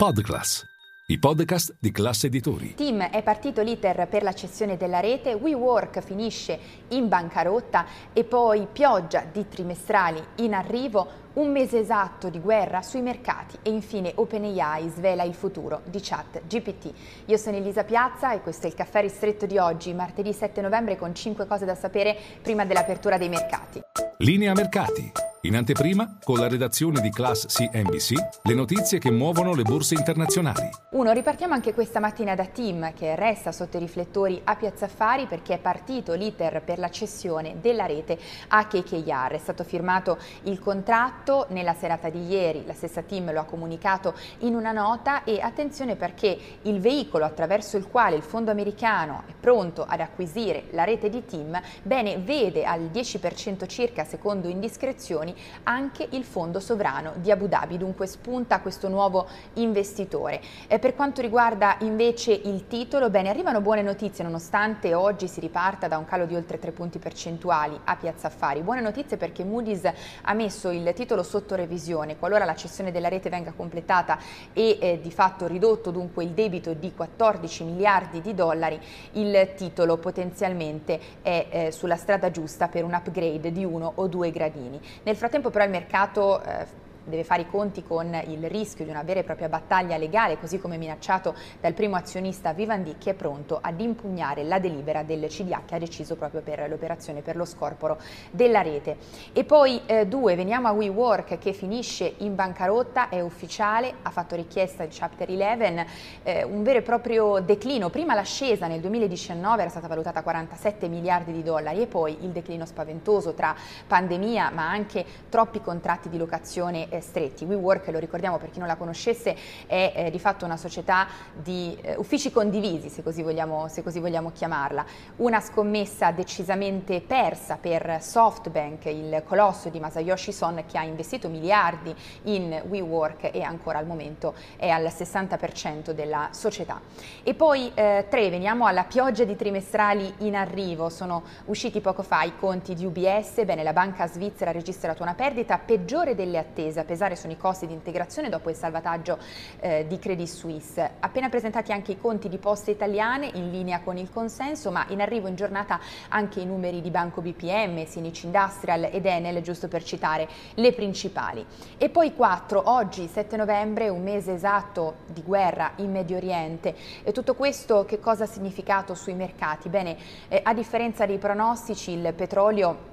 Podclass, i podcast di classe editori. Team è partito l'iter per la cessione della rete, WeWork finisce in bancarotta e poi pioggia di trimestrali in arrivo, un mese esatto di guerra sui mercati e infine OpenAI svela il futuro di chat GPT. Io sono Elisa Piazza e questo è il caffè ristretto di oggi, martedì 7 novembre con 5 cose da sapere prima dell'apertura dei mercati. Linea mercati. In anteprima, con la redazione di Class CNBC, le notizie che muovono le borse internazionali. Uno, ripartiamo anche questa mattina da Tim che resta sotto i riflettori a Piazza Affari perché è partito l'iter per la cessione della rete a KKR. È stato firmato il contratto nella serata di ieri, la stessa Tim lo ha comunicato in una nota e attenzione perché il veicolo attraverso il quale il fondo americano è pronto ad acquisire la rete di Tim, bene, vede al 10% circa, secondo indiscrezioni, anche il fondo sovrano di Abu Dhabi, dunque spunta questo nuovo investitore. Eh, per quanto riguarda invece il titolo, bene, arrivano buone notizie nonostante oggi si riparta da un calo di oltre 3 punti percentuali a Piazza Affari. Buone notizie perché Moody's ha messo il titolo sotto revisione, qualora la cessione della rete venga completata e eh, di fatto ridotto dunque il debito di 14 miliardi di dollari, il titolo potenzialmente è eh, sulla strada giusta per un upgrade di uno o due gradini. Nel frattempo però il mercato eh, deve fare i conti con il rischio di una vera e propria battaglia legale, così come minacciato dal primo azionista Vivendi che è pronto ad impugnare la delibera del CDA che ha deciso proprio per l'operazione per lo scorporo della rete. E poi eh, due, veniamo a WeWork che finisce in bancarotta, è ufficiale, ha fatto richiesta di Chapter 11, eh, un vero e proprio declino, prima l'ascesa nel 2019 era stata valutata a 47 miliardi di dollari e poi il declino spaventoso tra pandemia ma anche troppi contratti di locazione eh, stretti. WeWork, lo ricordiamo per chi non la conoscesse, è eh, di fatto una società di eh, uffici condivisi, se così, vogliamo, se così vogliamo chiamarla. Una scommessa decisamente persa per SoftBank, il colosso di Masayoshi Son che ha investito miliardi in WeWork e ancora al momento è al 60% della società. E poi eh, tre, veniamo alla pioggia di trimestrali in arrivo, sono usciti poco fa i conti di UBS, bene la banca svizzera ha registrato una perdita peggiore delle attese, a pesare sono i costi di integrazione dopo il salvataggio eh, di Credit Suisse. Appena presentati anche i conti di poste italiane in linea con il consenso, ma in arrivo in giornata anche i numeri di Banco BPM, Sinic Industrial ed Enel, giusto per citare le principali. E poi 4, oggi 7 novembre, un mese esatto di guerra in Medio Oriente. E tutto questo che cosa ha significato sui mercati? Bene, eh, a differenza dei pronostici, il petrolio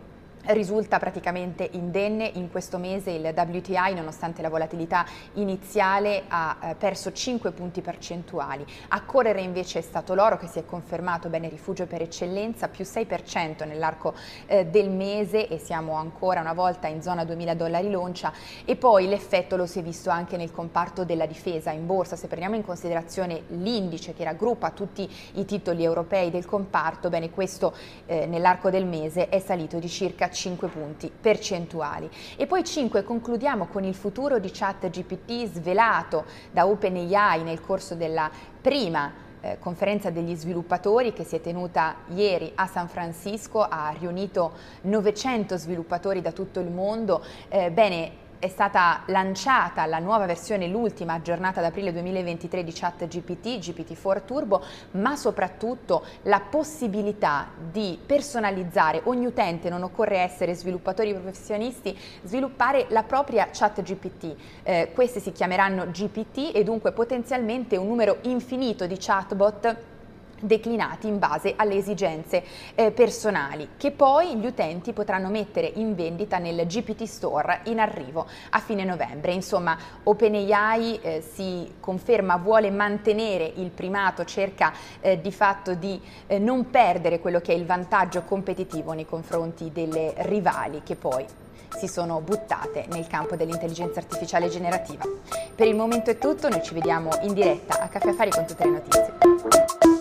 risulta praticamente indenne in questo mese il WTI nonostante la volatilità iniziale ha eh, perso 5 punti percentuali. A correre invece è stato l'oro che si è confermato bene rifugio per eccellenza più 6% nell'arco eh, del mese e siamo ancora una volta in zona 2000 dollari l'oncia. E poi l'effetto lo si è visto anche nel comparto della difesa in borsa. Se prendiamo in considerazione l'indice che raggruppa tutti i titoli europei del comparto bene questo eh, nell'arco del mese è salito di circa 5 punti percentuali. E poi 5 concludiamo con il futuro di ChatGPT svelato da OpenAI nel corso della prima eh, conferenza degli sviluppatori che si è tenuta ieri a San Francisco, ha riunito 900 sviluppatori da tutto il mondo. Eh, bene, è stata lanciata la nuova versione, l'ultima aggiornata ad aprile 2023 di ChatGPT, GPT-4 Turbo, ma soprattutto la possibilità di personalizzare ogni utente, non occorre essere sviluppatori professionisti, sviluppare la propria ChatGPT. Eh, queste si chiameranno GPT e dunque potenzialmente un numero infinito di chatbot declinati in base alle esigenze eh, personali che poi gli utenti potranno mettere in vendita nel GPT Store in arrivo a fine novembre. Insomma, OpenAI eh, si conferma, vuole mantenere il primato, cerca eh, di fatto di eh, non perdere quello che è il vantaggio competitivo nei confronti delle rivali che poi si sono buttate nel campo dell'intelligenza artificiale generativa. Per il momento è tutto, noi ci vediamo in diretta a Caffè Affari con tutte le notizie.